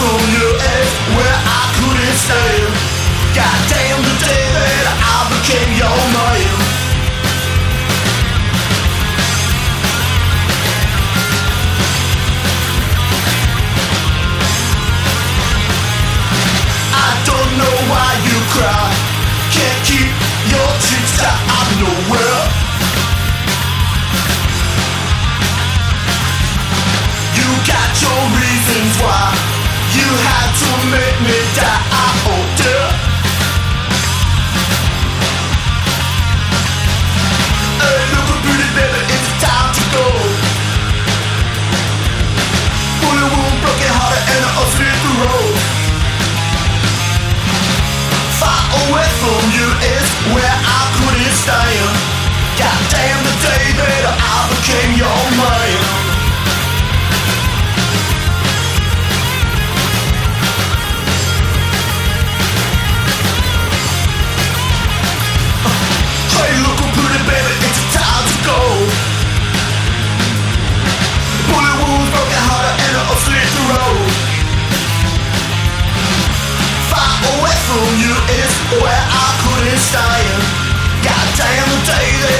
from you is where I couldn't stand. Goddamn you had to make me die. Hey, look baby, it's time to go. Bullet wound, and a slippery road. Far away from you is where I couldn't stand. Where I